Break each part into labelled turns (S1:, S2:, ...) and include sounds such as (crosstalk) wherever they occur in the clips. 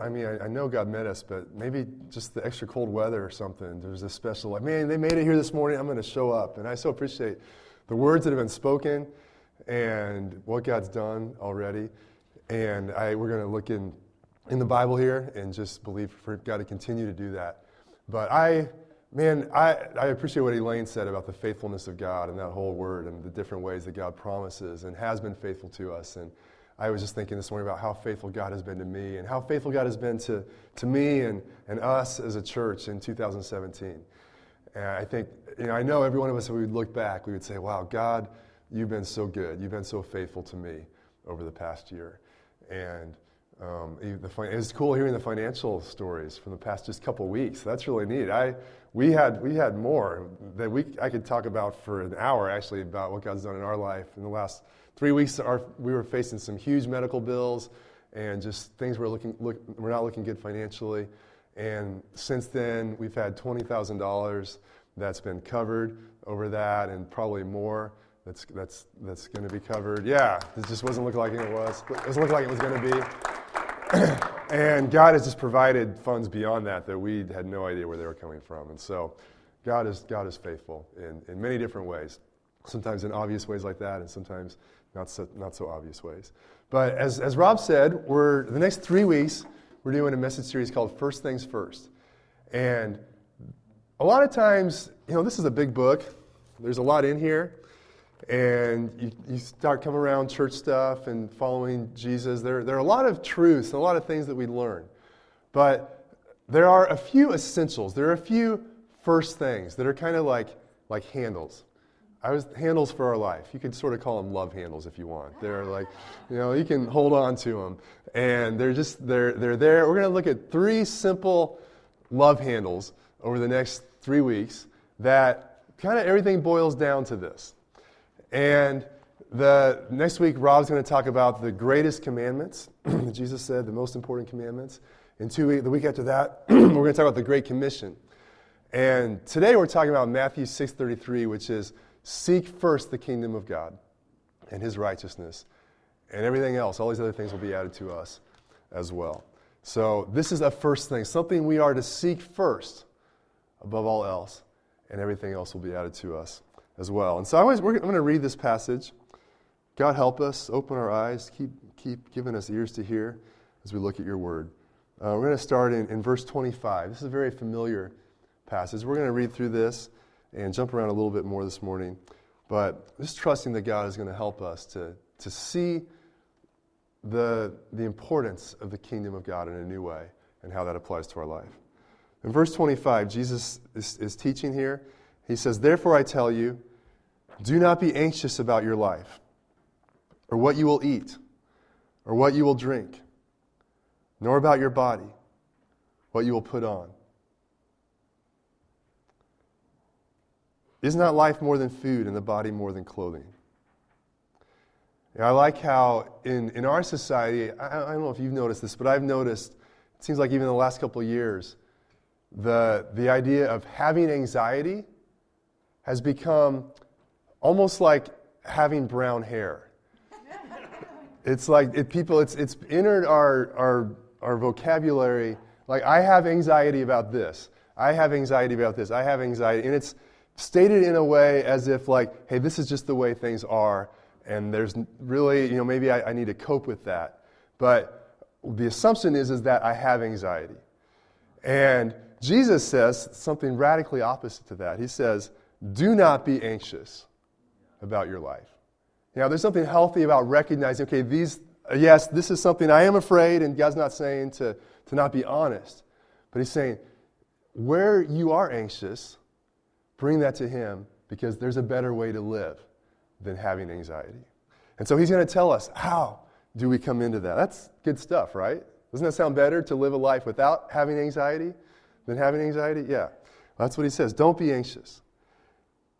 S1: I mean, I, I, know God met us, but maybe just the extra cold weather or something. There's a special, like, man, they made it here this morning. I'm going to show up. And I so appreciate the words that have been spoken and what God's done already. And I, we're going to look in, in the Bible here and just believe for God to continue to do that. But I, man, I, I appreciate what Elaine said about the faithfulness of God and that whole word and the different ways that God promises and has been faithful to us. And I was just thinking this morning about how faithful God has been to me and how faithful God has been to, to me and, and us as a church in 2017. And I think, you know, I know every one of us, if we would look back, we would say, wow, God, you've been so good. You've been so faithful to me over the past year. And um, the, it's cool hearing the financial stories from the past just couple weeks. That's really neat. I, we, had, we had more that we, I could talk about for an hour, actually, about what God's done in our life in the last three weeks, our, we were facing some huge medical bills and just things were looking look, we're not looking good financially. And since then, we've had twenty thousand dollars that's been covered over that, and probably more that's that's that's going to be covered. Yeah, it just wasn't looking like it was. It doesn't look like it was going to be. (clears throat) and God has just provided funds beyond that that we had no idea where they were coming from. And so, God is God is faithful in, in many different ways. Sometimes in obvious ways like that, and sometimes not so, not so obvious ways. But as, as Rob said, we're, the next three weeks, we're doing a message series called First Things First. And a lot of times, you know, this is a big book. There's a lot in here. And you, you start coming around church stuff and following Jesus. There, there are a lot of truths and a lot of things that we learn. But there are a few essentials. There are a few first things that are kind of like, like handles. I was handles for our life. You could sort of call them love handles if you want. They're like, you know, you can hold on to them, and they're just they're they're there. We're going to look at three simple love handles over the next three weeks that kind of everything boils down to this. And the next week, Rob's going to talk about the greatest commandments. (clears throat) Jesus said the most important commandments. In two the week after that, (clears throat) we're going to talk about the Great Commission. And today we're talking about Matthew 6:33, which is Seek first the kingdom of God and his righteousness, and everything else, all these other things will be added to us as well. So, this is a first thing, something we are to seek first above all else, and everything else will be added to us as well. And so, I am going to read this passage. God help us, open our eyes, keep, keep giving us ears to hear as we look at your word. Uh, we're going to start in, in verse 25. This is a very familiar passage. We're going to read through this and jump around a little bit more this morning. But just trusting that God is going to help us to, to see the, the importance of the kingdom of God in a new way and how that applies to our life. In verse 25, Jesus is, is teaching here. He says, Therefore I tell you, do not be anxious about your life, or what you will eat, or what you will drink, nor about your body, what you will put on. Is not life more than food and the body more than clothing? I like how in, in our society, I, I don't know if you've noticed this, but I've noticed, it seems like even in the last couple of years, the, the idea of having anxiety has become almost like having brown hair. it's like it, people, it's, it's entered our, our, our vocabulary. Like, I have anxiety about this. I have anxiety about this. I have anxiety. And it's, stated in a way as if, like, hey, this is just the way things are, and there's really, you know, maybe I, I need to cope with that. But the assumption is, is that I have anxiety. And Jesus says something radically opposite to that. He says, do not be anxious about your life. Now, there's something healthy about recognizing, okay, these, yes, this is something I am afraid, and God's not saying to, to not be honest, but He's saying, where you are anxious, Bring that to Him because there's a better way to live than having anxiety. And so He's going to tell us how do we come into that. That's good stuff, right? Doesn't that sound better to live a life without having anxiety than having anxiety? Yeah. That's what He says. Don't be anxious.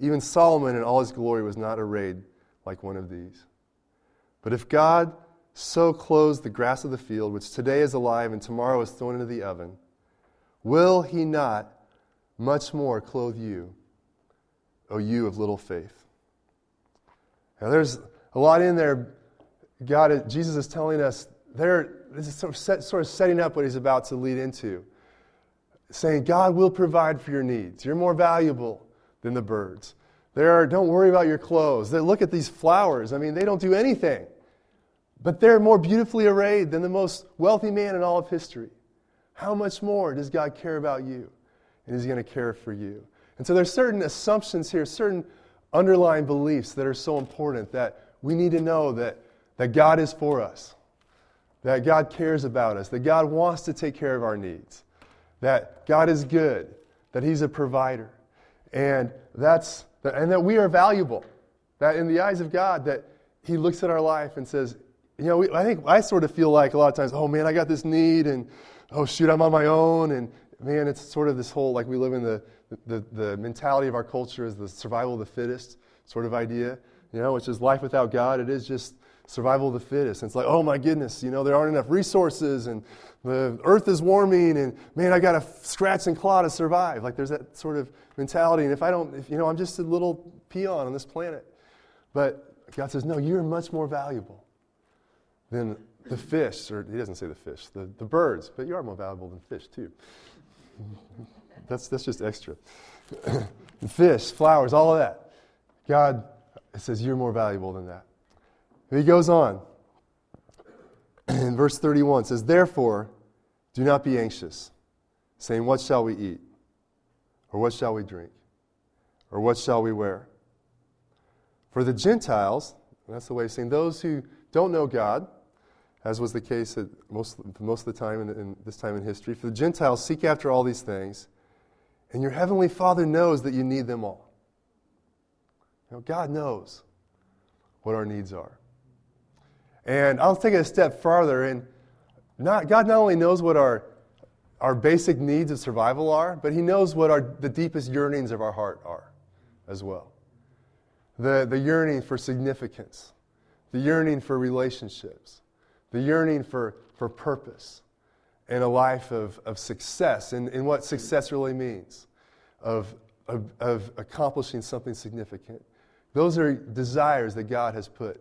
S1: even Solomon in all his glory was not arrayed like one of these. But if God so clothes the grass of the field, which today is alive and tomorrow is thrown into the oven, will he not much more clothe you, O you of little faith? Now, there's a lot in there. God, Jesus is telling us there. This is sort of, set, sort of setting up what he's about to lead into, saying God will provide for your needs. You're more valuable than the birds. There are, don't worry about your clothes. They, look at these flowers. I mean, they don't do anything, but they're more beautifully arrayed than the most wealthy man in all of history. How much more does God care about you? And is he going to care for you? And so there's certain assumptions here, certain underlying beliefs that are so important that we need to know that, that God is for us, that God cares about us, that God wants to take care of our needs, that God is good, that He's a provider, and, that's, and that we are valuable, that in the eyes of God, that He looks at our life and says, you know, we, I think I sort of feel like a lot of times, oh man, I got this need, and oh shoot, I'm on my own, and man, it's sort of this whole like we live in the the, the mentality of our culture is the survival of the fittest sort of idea, you know, which is life without God. It is just survival of the fittest. And it's like, oh my goodness, you know, there aren't enough resources and the earth is warming and man, I got to scratch and claw to survive. Like there's that sort of mentality. And if I don't, if, you know, I'm just a little peon on this planet. But God says, no, you're much more valuable than the fish, or he doesn't say the fish, the, the birds, but you are more valuable than fish too. That's, that's just extra. (coughs) Fish, flowers, all of that. God says, You're more valuable than that. And he goes on. (clears throat) In verse 31 says, Therefore, do not be anxious, saying, What shall we eat? Or what shall we drink? Or what shall we wear? For the Gentiles, that's the way of saying those who don't know God, as was the case at most, most of the time in, in this time in history, for the Gentiles seek after all these things and your heavenly Father knows that you need them all. Know, God knows what our needs are. And I'll take it a step farther. And not, God not only knows what our, our basic needs of survival are, but He knows what our, the deepest yearnings of our heart are as well. The, the yearning for significance, the yearning for relationships, the yearning for, for purpose, and a life of, of success and, and what success really means, of, of, of accomplishing something significant. Those are desires that God has put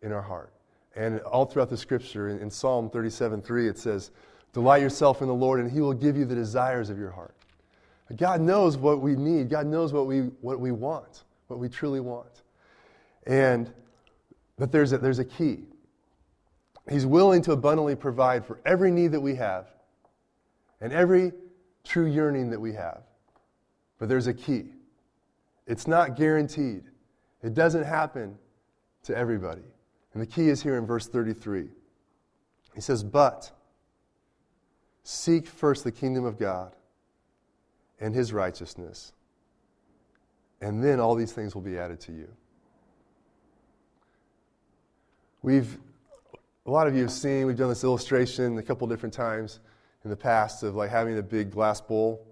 S1: in our heart. And all throughout the scripture, in, Psalm 37 3, it says, Delight yourself in the Lord, and he will give you the desires of your heart. God knows what we need. God knows what we, what we want, what we truly want. And, but there's a, there's a key. He's willing to abundantly provide for every need that we have and every true yearning that we have. But there's a key it's not guaranteed, it doesn't happen to everybody. And the key is here in verse 33. He says, But seek first the kingdom of God and his righteousness, and then all these things will be added to you. We've a lot of you have seen, we've done this illustration a couple different times in the past of like having a big glass bowl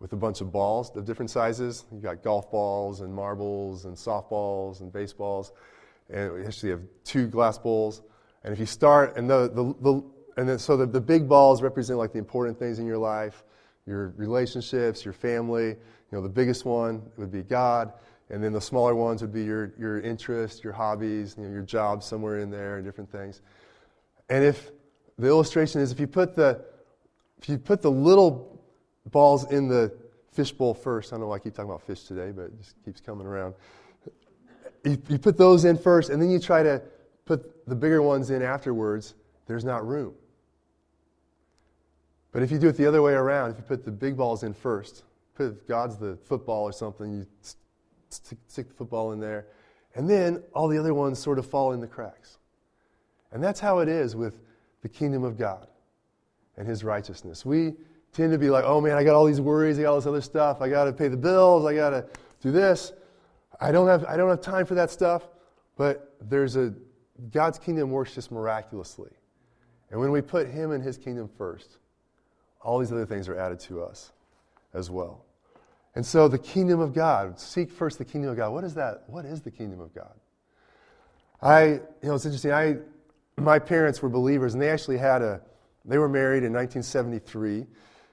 S1: with a bunch of balls of different sizes. You've got golf balls and marbles and softballs and baseballs. And actually have two glass bowls. And if you start, and the, the, the and then, so the, the big balls represent like the important things in your life, your relationships, your family. You know, the biggest one would be God. And then the smaller ones would be your, your interests, your hobbies, you know, your job somewhere in there and different things. And if the illustration is if you put the if you put the little balls in the fishbowl first, I don't know why I keep talking about fish today, but it just keeps coming around. You, you put those in first, and then you try to put the bigger ones in afterwards, there's not room. But if you do it the other way around, if you put the big balls in first, put God's the football or something, you stick, stick the football in there, and then all the other ones sort of fall in the cracks. And that's how it is with the kingdom of God and his righteousness. We tend to be like, oh man, I got all these worries, I got all this other stuff, I got to pay the bills, I got to do this. I don't have I don't have time for that stuff. But there's a God's kingdom works just miraculously. And when we put him and his kingdom first, all these other things are added to us as well. And so the kingdom of God, seek first the kingdom of God. What is that? What is the kingdom of God? I, you know, it's interesting. I, my parents were believers, and they actually had a, they were married in 1973,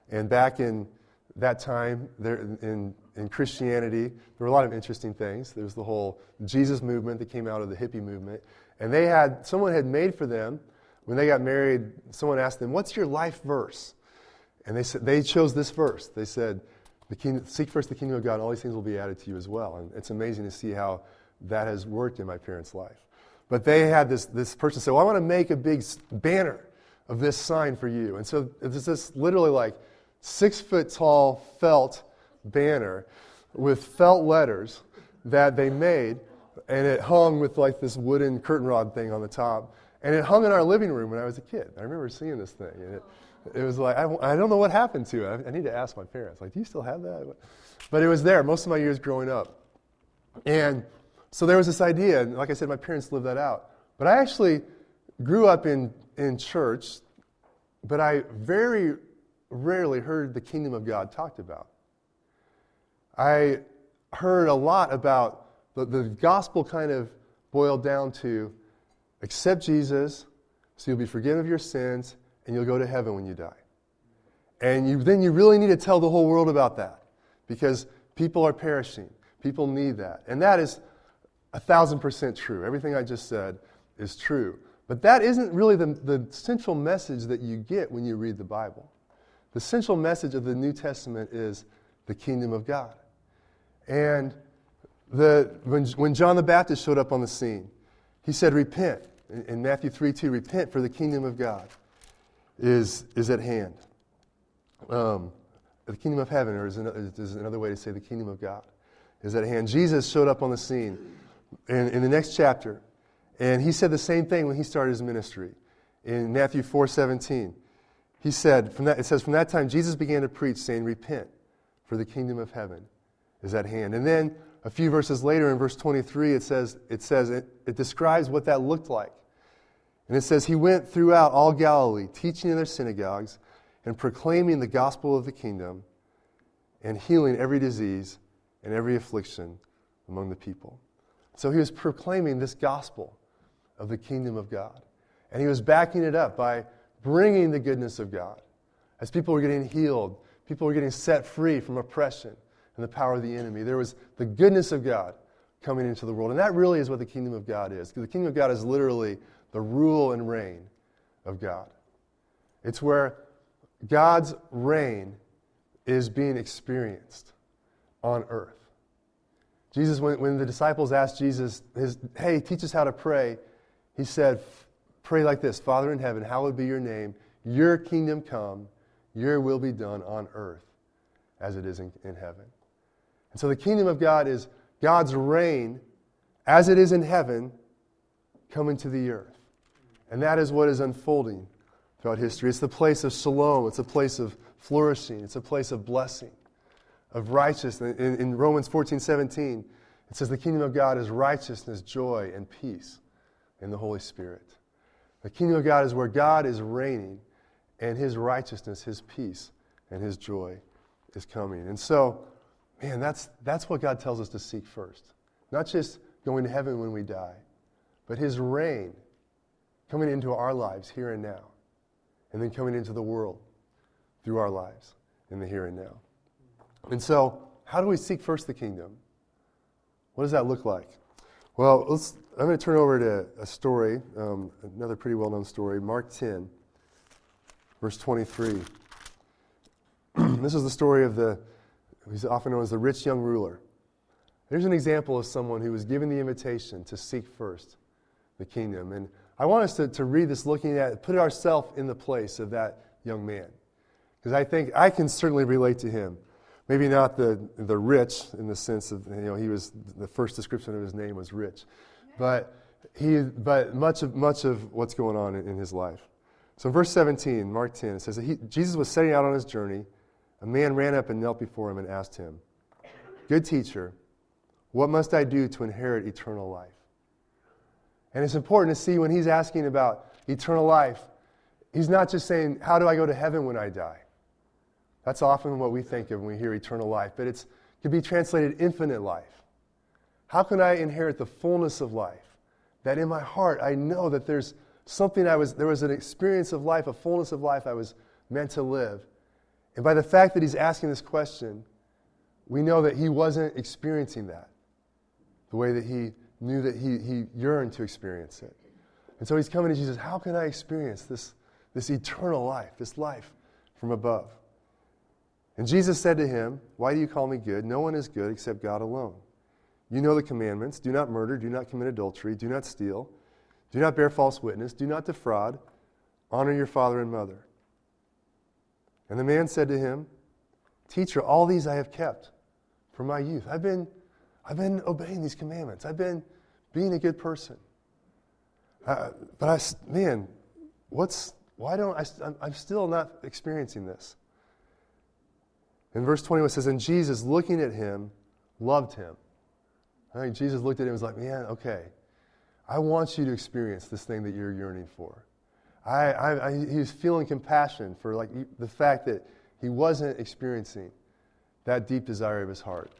S1: and back in that time, there, in, in Christianity, there were a lot of interesting things. There was the whole Jesus movement that came out of the hippie movement, and they had someone had made for them when they got married. Someone asked them, "What's your life verse?" And they said they chose this verse. They said, the kingdom, "Seek first the kingdom of God, and all these things will be added to you as well." And it's amazing to see how that has worked in my parents' life. But they had this, this person say, Well, I want to make a big banner of this sign for you. And so it's this literally like six foot tall felt banner with felt letters that they made, and it hung with like this wooden curtain rod thing on the top. And it hung in our living room when I was a kid. I remember seeing this thing. And it, it was like, I, I don't know what happened to it. I, I need to ask my parents. Like, do you still have that? But it was there most of my years growing up. And so there was this idea, and like I said, my parents lived that out. But I actually grew up in, in church, but I very rarely heard the kingdom of God talked about. I heard a lot about the, the gospel kind of boiled down to accept Jesus so you'll be forgiven of your sins and you'll go to heaven when you die. And you, then you really need to tell the whole world about that because people are perishing. People need that. And that is a thousand percent true. Everything I just said is true. But that isn't really the, the central message that you get when you read the Bible. The central message of the New Testament is the kingdom of God. And the, when, when John the Baptist showed up on the scene, he said, Repent. In, in Matthew 3 2, repent for the kingdom of God is, is at hand. Um, the kingdom of heaven, or is another, is another way to say the kingdom of God, is at hand. Jesus showed up on the scene in, in the next chapter, and he said the same thing when he started his ministry. In Matthew 4 17, he said, from that, it says, From that time Jesus began to preach, saying, Repent, for the kingdom of heaven is at hand. And then a few verses later, in verse 23, it says, it, says it, it describes what that looked like. And it says, He went throughout all Galilee, teaching in their synagogues and proclaiming the gospel of the kingdom and healing every disease and every affliction among the people. So he was proclaiming this gospel of the kingdom of God. And he was backing it up by bringing the goodness of God. As people were getting healed, people were getting set free from oppression and the power of the enemy. There was the goodness of God coming into the world. And that really is what the kingdom of God is. The kingdom of God is literally the rule and reign of God. It's where God's reign is being experienced on earth. Jesus, when, when the disciples asked Jesus, his, hey, teach us how to pray, he said, pray like this Father in heaven, hallowed be your name. Your kingdom come, your will be done on earth as it is in, in heaven. And so the kingdom of God is God's reign as it is in heaven coming to the earth. And that is what is unfolding throughout history. It's the place of shalom, it's a place of flourishing, it's a place of blessing of righteousness. In, in, Romans 14, 17, it says the kingdom of God is righteousness, joy, and peace in the Holy Spirit. The kingdom of God is where God is reigning, and his righteousness, his peace, and his joy is coming. And so, man, that's, that's what God tells us to seek first. Not just going to heaven when we die, but his reign coming into our lives here and now, and then coming into the world through our lives in the here and now. And so, how do we seek first the kingdom? What does that look like? Well, I'm going to turn over to a story, um, another pretty well known story, Mark 10, verse 23. (clears throat) this is the story of the, he's often known as the rich young ruler. Here's an example of someone who was given the invitation to seek first the kingdom. And I want us to, to read this looking at, put ourselves in the place of that young man. Because I think I can certainly relate to him. Maybe not the, the rich in the sense of, you know, he was, the first description of his name was rich. But, he, but much, of, much of what's going on in, in his life. So in verse 17, Mark 10, it says that he, Jesus was setting out on his journey. A man ran up and knelt before him and asked him, Good teacher, what must I do to inherit eternal life? And it's important to see when he's asking about eternal life, he's not just saying, How do I go to heaven when I die? That's often what we think of when we hear eternal life, but it could be translated infinite life. How can I inherit the fullness of life? That in my heart I know that there's something I was, there was an experience of life, a fullness of life I was meant to live. And by the fact that he's asking this question, we know that he wasn't experiencing that the way that he knew that he, he yearned to experience it. And so he's coming to Jesus, how can I experience this, this eternal life, this life from above? And Jesus said to him, Why do you call me good? No one is good except God alone. You know the commandments do not murder, do not commit adultery, do not steal, do not bear false witness, do not defraud, honor your father and mother. And the man said to him, Teacher, all these I have kept from my youth. I've been, I've been obeying these commandments, I've been being a good person. Uh, but I, man, what's, why don't I, I'm still not experiencing this. In verse 21, it says, And Jesus, looking at him, loved him. I think Jesus looked at him and was like, Man, okay, I want you to experience this thing that you're yearning for. I, I, I, he was feeling compassion for like the fact that he wasn't experiencing that deep desire of his heart.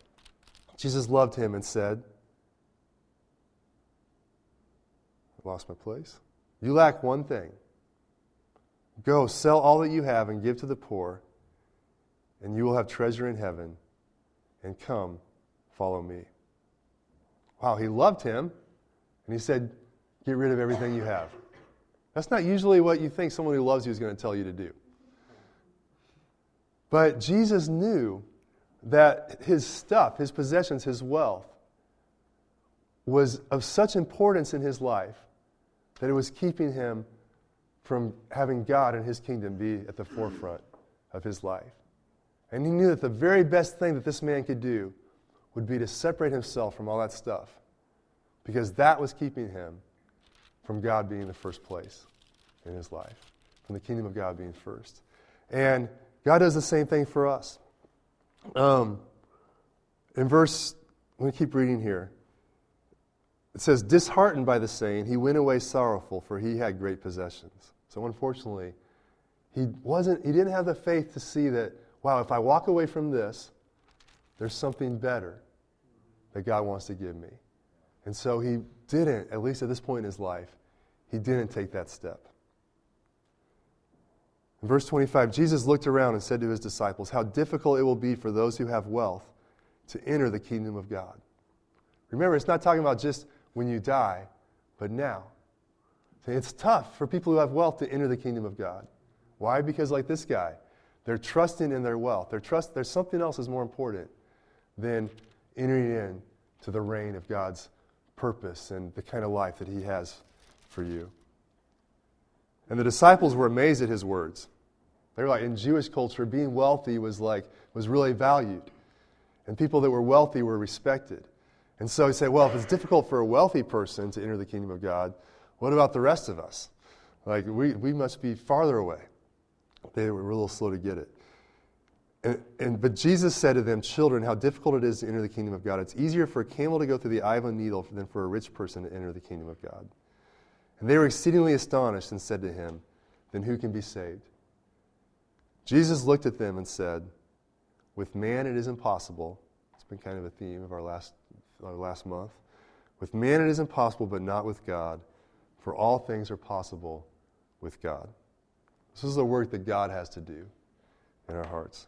S1: Jesus loved him and said, I lost my place. You lack one thing. Go, sell all that you have and give to the poor, and you will have treasure in heaven. And come, follow me. Wow, he loved him, and he said, Get rid of everything you have. That's not usually what you think someone who loves you is going to tell you to do. But Jesus knew that his stuff, his possessions, his wealth, was of such importance in his life that it was keeping him from having God and his kingdom be at the forefront of his life. And he knew that the very best thing that this man could do would be to separate himself from all that stuff because that was keeping him from God being the first place in his life, from the kingdom of God being first. And God does the same thing for us. Um, in verse, let me keep reading here. It says, disheartened by the saying, he went away sorrowful, for he had great possessions. So unfortunately, he wasn't, he didn't have the faith to see that, wow, if I walk away from this, there's something better that God wants to give me. And so he didn't, at least at this point in his life, he didn't take that step. In verse 25, Jesus looked around and said to his disciples, How difficult it will be for those who have wealth to enter the kingdom of God. Remember, it's not talking about just when you die, but now. It's tough for people who have wealth to enter the kingdom of God. Why? Because, like this guy, they're trusting in their wealth. They're trust, there's something else is more important than entering in to the reign of God's purpose and the kind of life that He has for you. And the disciples were amazed at his words. They were like, in Jewish culture, being wealthy was like, was really valued. And people that were wealthy were respected. And so he said, well, if it's difficult for a wealthy person to enter the kingdom of God, what about the rest of us? Like, we, we must be farther away. They were a little slow to get it. And, but Jesus said to them, Children, how difficult it is to enter the kingdom of God. It's easier for a camel to go through the eye of a needle than for a rich person to enter the kingdom of God. And they were exceedingly astonished and said to him, Then who can be saved? Jesus looked at them and said, With man it is impossible. It's been kind of a theme of our last, our last month. With man it is impossible, but not with God, for all things are possible with God. This is the work that God has to do in our hearts.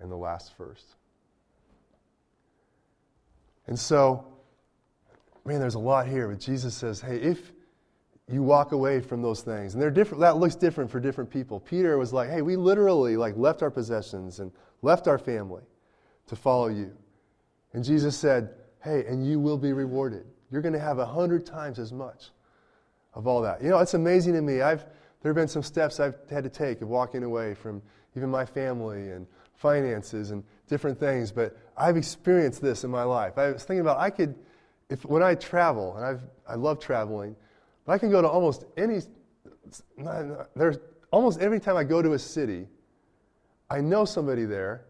S1: and the last first. And so, man, there's a lot here. But Jesus says, hey, if you walk away from those things, and they're different, that looks different for different people. Peter was like, hey, we literally like left our possessions and left our family to follow you. And Jesus said, hey, and you will be rewarded. You're going to have a hundred times as much of all that. You know, it's amazing to me. I've there have been some steps I've had to take of walking away from even my family and finances and different things, but I've experienced this in my life. I was thinking about I could, if when I travel, and I've, I love traveling, but I can go to almost any, there's almost every time I go to a city, I know somebody there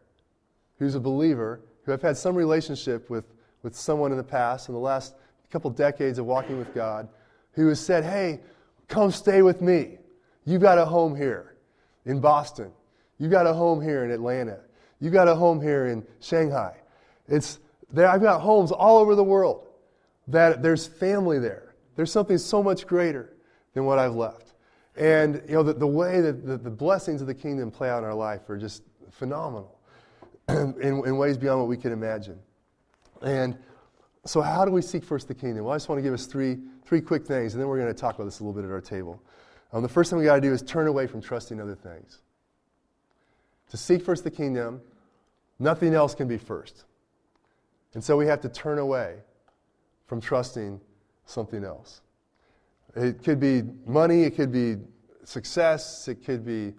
S1: who's a believer, who I've had some relationship with, with someone in the past, in the last couple decades of walking with God, who has said, Hey, come stay with me. You've got a home here in Boston. You've got a home here in Atlanta. You've got a home here in Shanghai. It's there, I've got homes all over the world that there's family there. There's something so much greater than what I've left. And you know, the, the way that the, the blessings of the kingdom play out in our life are just phenomenal (clears throat) in, in ways beyond what we can imagine. And so, how do we seek first the kingdom? Well, I just want to give us three, three quick things, and then we're going to talk about this a little bit at our table. Um, the first thing we got to do is turn away from trusting other things. To seek first the kingdom, nothing else can be first. And so we have to turn away from trusting something else. It could be money, it could be success, it could be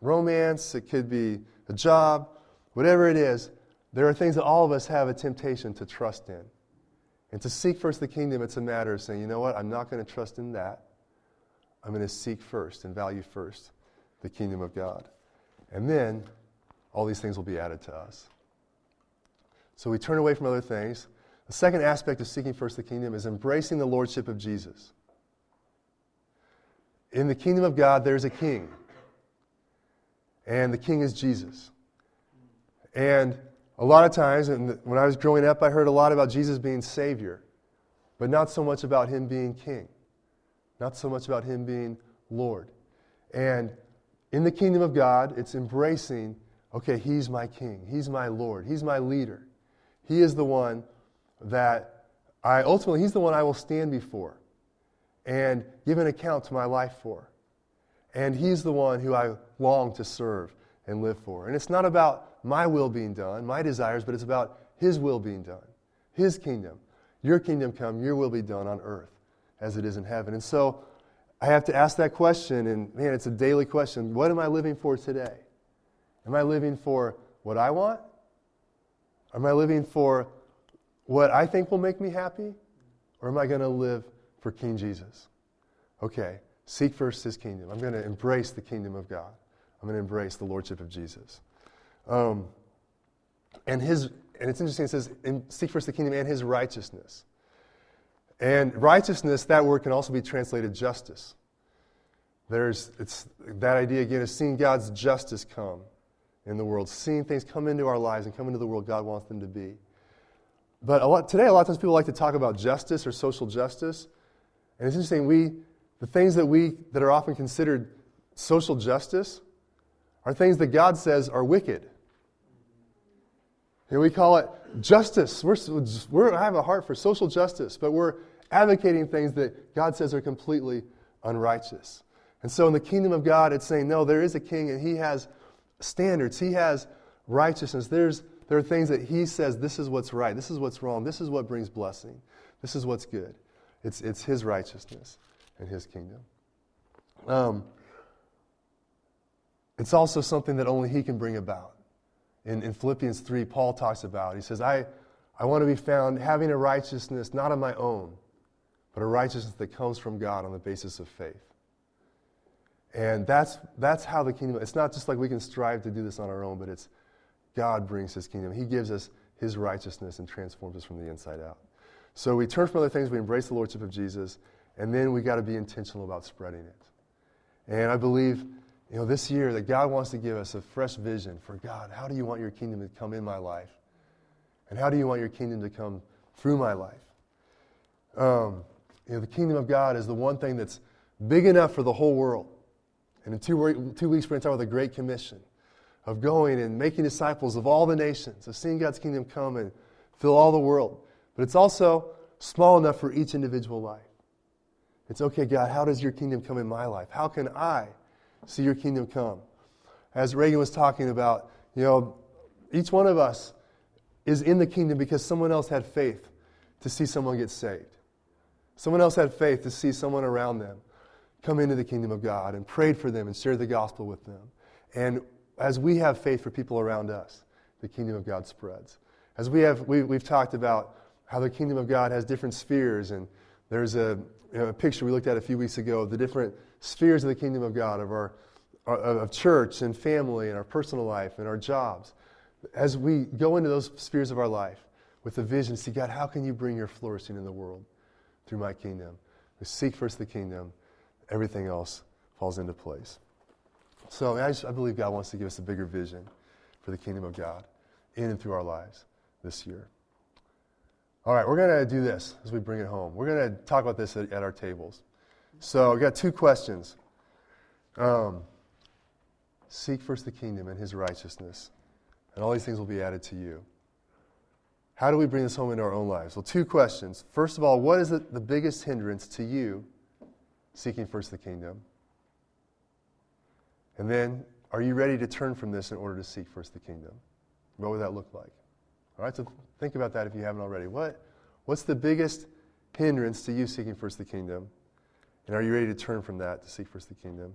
S1: romance, it could be a job, whatever it is, there are things that all of us have a temptation to trust in. And to seek first the kingdom, it's a matter of saying, you know what, I'm not going to trust in that. I'm going to seek first and value first the kingdom of God. And then all these things will be added to us. So we turn away from other things. The second aspect of seeking first the kingdom is embracing the lordship of Jesus. In the kingdom of God, there's a king, and the king is Jesus. And a lot of times, and when I was growing up, I heard a lot about Jesus being Savior, but not so much about him being King, not so much about him being Lord. And in the kingdom of God, it's embracing okay, He's my King, He's my Lord, He's my leader. He is the one that I ultimately, He's the one I will stand before and give an account to my life for. And He's the one who I long to serve and live for. And it's not about my will being done, my desires, but it's about His will being done, His kingdom. Your kingdom come, your will be done on earth as it is in heaven. And so I have to ask that question, and man, it's a daily question. What am I living for today? Am I living for what I want? Am I living for what I think will make me happy? Or am I going to live for King Jesus? Okay, seek first his kingdom. I'm going to embrace the kingdom of God. I'm going to embrace the lordship of Jesus. Um, and his and it's interesting, it says, seek first the kingdom and his righteousness. And righteousness, that word can also be translated justice. There's it's that idea again of seeing God's justice come in the world, seeing things come into our lives and come into the world God wants them to be. But a lot, today, a lot of times people like to talk about justice or social justice. And it's interesting, we, the things that, we, that are often considered social justice are things that God says are wicked. And we call it justice. We're, we're, I have a heart for social justice, but we're advocating things that God says are completely unrighteous. And so in the kingdom of God, it's saying, no, there is a king and he has standards. He has righteousness. There's, there are things that he says, this is what's right, this is what's wrong, this is what brings blessing, this is what's good. It's, it's his righteousness and his kingdom. Um, it's also something that only he can bring about. In, in Philippians 3, Paul talks about, he says, I, I want to be found having a righteousness not of my own, but a righteousness that comes from God on the basis of faith. And that's, that's how the kingdom, it's not just like we can strive to do this on our own, but it's God brings his kingdom. He gives us his righteousness and transforms us from the inside out. So we turn from other things, we embrace the lordship of Jesus, and then we got to be intentional about spreading it. And I believe, you know, this year that God wants to give us a fresh vision for God. How do you want your kingdom to come in my life? And how do you want your kingdom to come through my life? Um, you know, the kingdom of God is the one thing that's big enough for the whole world. And in two, two weeks, we're going to talk about the Great Commission of going and making disciples of all the nations, of seeing God's kingdom come and fill all the world. But it's also small enough for each individual life. It's okay, God, how does your kingdom come in my life? How can I see your kingdom come? As Reagan was talking about, you know, each one of us is in the kingdom because someone else had faith to see someone get saved. Someone else had faith to see someone around them come into the kingdom of God and prayed for them and shared the gospel with them. And as we have faith for people around us, the kingdom of God spreads. As we have, we, we've talked about how the kingdom of God has different spheres, and there's a, you know, a picture we looked at a few weeks ago of the different spheres of the kingdom of God, of our, of church and family and our personal life and our jobs. As we go into those spheres of our life with the vision, see, God, how can you bring your flourishing in the world through my kingdom? We seek first the kingdom, everything else falls into place. So I, just, I believe God wants to give us a bigger vision for the kingdom of God in and through our lives this year. All right, we're going to do this as we bring it home. We're going to talk about this at, at our tables. So, I've got two questions. Um, seek first the kingdom and his righteousness, and all these things will be added to you. How do we bring this home into our own lives? Well, two questions. First of all, what is the, the biggest hindrance to you seeking first the kingdom? And then, are you ready to turn from this in order to seek first the kingdom? What would that look like? All right, so think about that if you haven't already. What, what's the biggest hindrance to you seeking first the kingdom? And are you ready to turn from that to seek first the kingdom?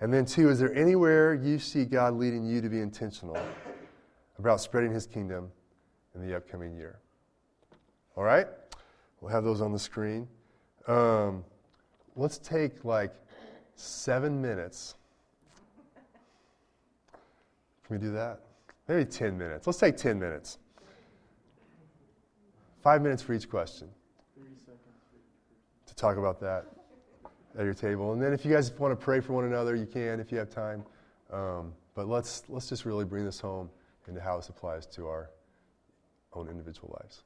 S1: And then, two, is there anywhere you see God leading you to be intentional about spreading his kingdom in the upcoming year? All right? We'll have those on the screen. Um, let's take like seven minutes. Can we do that? Maybe 10 minutes. Let's take 10 minutes. Five minutes for each question to talk about that at your table. And then if you guys want to pray for one another, you can if you have time. Um, but let's, let's just really bring this home into how this applies to our own individual lives.